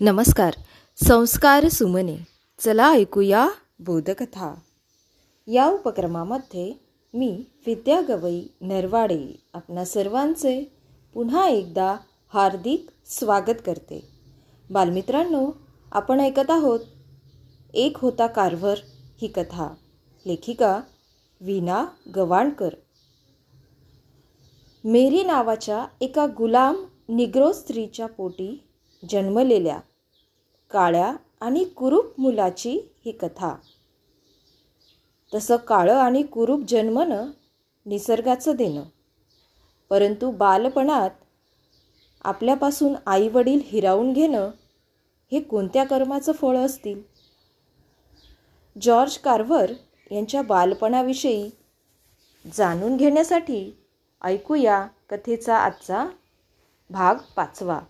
नमस्कार. संस्कार सुमने. चला ऐकूया बोधकथा. या उपक्रमामध्ये मी विद्या गवई नरवाडे आपणा सर्वांचे पुन्हा एकदा हार्दिक स्वागत करते. बालमित्रांनो आपण ऐकत आहोत एक होता कारवर ही कथा. लेखिका वीणा गवाणकर. मेरी नावाच्या एका गुलाम निग्रो स्त्रीच्या पोटी जन्मलेल्या काळ्या आणि कुरूप मुलाची ही कथा. तसं काळं आणि कुरूप जन्मनं निसर्गाचं देणं. परंतु बालपणात आपल्यापासून आईवडील हिरावून घेणं हे कोणत्या कर्माचं फळ असतील? जॉर्ज कार्व्हर यांच्या बालपणाविषयी जाणून घेण्यासाठी ऐकूया कथेचा आजचा भाग पाचवा.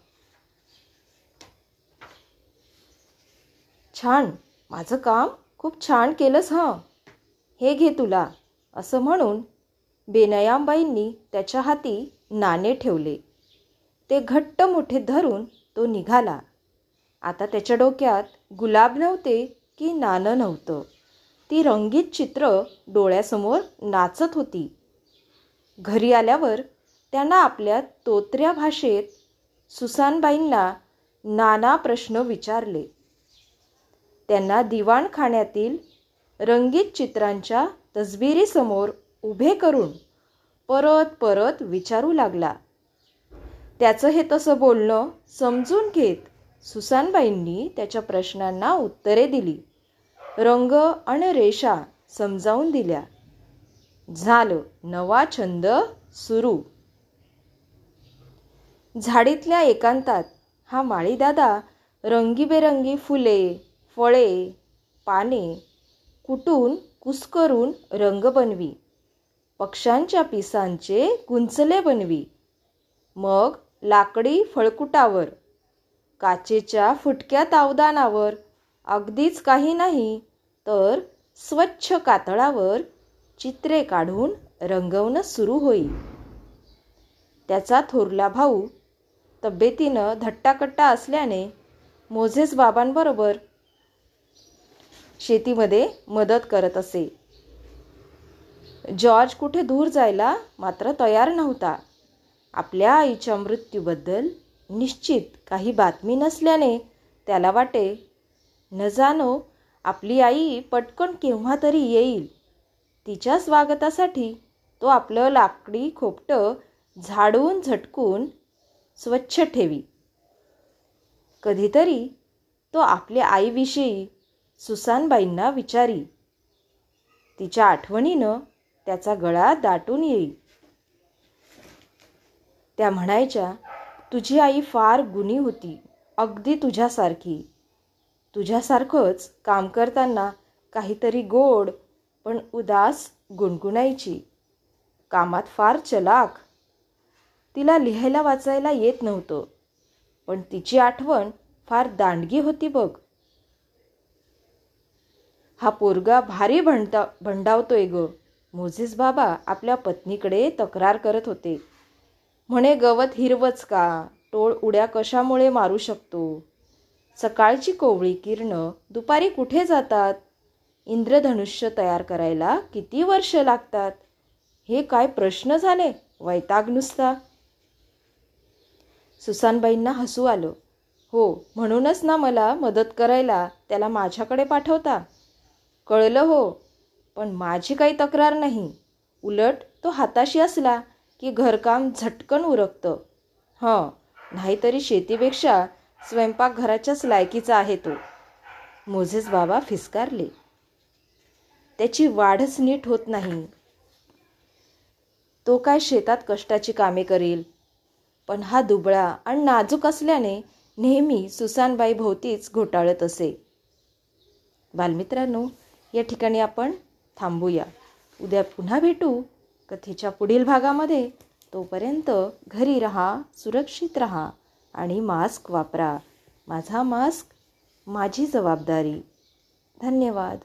छान. माझं काम खूप छान केलंस हं. हे घे तुला असं म्हणून बेनयामबाईंनी त्याच्या हाती नाणे ठेवले. ते घट्ट मोठे धरून तो निघाला. आता त्याच्या डोक्यात गुलाब नव्हते की नाणं नव्हतं. ती रंगीत चित्र डोळ्यासमोर नाचत होती. घरी आल्यावर त्यांना आपल्या तोत्र्या भाषेत सुसानबाईंना नाना प्रश्न विचारले. त्यांना दिवाणखाण्यातील रंगीत चित्रांच्या तसबिरीसमोर उभे करून परत परत विचारू लागला. त्याचं हे तसं बोलणं समजून घेत सुसानबाईंनी त्याच्या प्रश्नांना उत्तरे दिली. रंग आणि रेषा समजावून दिल्या. झालं नवा छंद सुरू. झाडीतल्या एकांतात हा माळीदादा रंगीबेरंगी फुले फळे पाने कुटून कुस्करून रंग बनवी. पक्ष्यांच्या पिसांचे गुंचले बनवी. मग लाकडी फळकुटावर काचेच्या फुटक्या तावदानावर. अगदीच काही नाही तर स्वच्छ कातळावर चित्रे काढून रंगवणं सुरू होईल त्याचा थोरला भाऊ तब्येतीनं धट्टाकट्टा असल्याने मोझेस बाबांबरोबर शेतीमध्ये मदत करत असे. जॉर्ज कुठे दूर जायला मात्र तयार नव्हता. आपल्या आईच्या मृत्यूबद्दल निश्चित काही बातमी नसल्याने त्याला वाटे न जाणो आपली आई पटकन केव्हा तरी येईल. तिच्या स्वागतासाठी तो आपलं लाकडी खोपटं झाडून झटकून स्वच्छ ठेवी. कधीतरी तो आपल्या आईविषयी सुसानबाईंना विचारी. तिच्या आठवणीनं त्याचा गळा दाटून येईल त्या म्हणायच्या तुझी आई फार गुणी होती अगदी तुझ्यासारखी. तुझ्यासारखंच काम करताना काहीतरी गोड पण उदास गुणगुणायची. कामात फार चलाक तिला लिहायला वाचायला येत नव्हतं पण तिची आठवण फार दांडगी होती बघ. हा पोरगा भारी भंडा भंडावतोय ग. मोझेस बाबा आपल्या पत्नीकडे तक्रार करत होते. म्हणे गवत हिरवच का? टोळ उड्या कशामुळे मारू शकतो? सकाळची कोवळी किरणं दुपारी कुठे जातात? इंद्रधनुष्य तयार करायला किती वर्ष लागतात? हे काय प्रश्न झाले? वैताग नुसता. सुसानबाईंना हसू आलं. हो म्हणूनच ना मला मदत करायला त्याला माझ्याकडे पाठवता? कळलं हो पण माझी काही तक्रार नाही. उलट तो हाताशी असला की घरकाम झटकन उरकतं. हं नाहीतरी शेतीपेक्षा स्वयंपाकघराच्याच लायकीचा आहे तो. मोझेस बाबा फिसकारले. त्याची वाढच नीट होत नाही. तो काय शेतात कष्टाची कामे करेल? पण हा दुबळा आणि नाजूक असल्याने नेहमी सुसानबाई भोवतीच घोटाळत असे. बालमित्रांनो या ठिकाणी आपण थांबूया. उद्या पुन्हा भेटू. कथेच्या पुढील भागामध्ये तोपर्यंत घरी रहा सुरक्षित रहा आणि मास्क वापरा. माझा मास्क माझी जबाबदारी. धन्यवाद.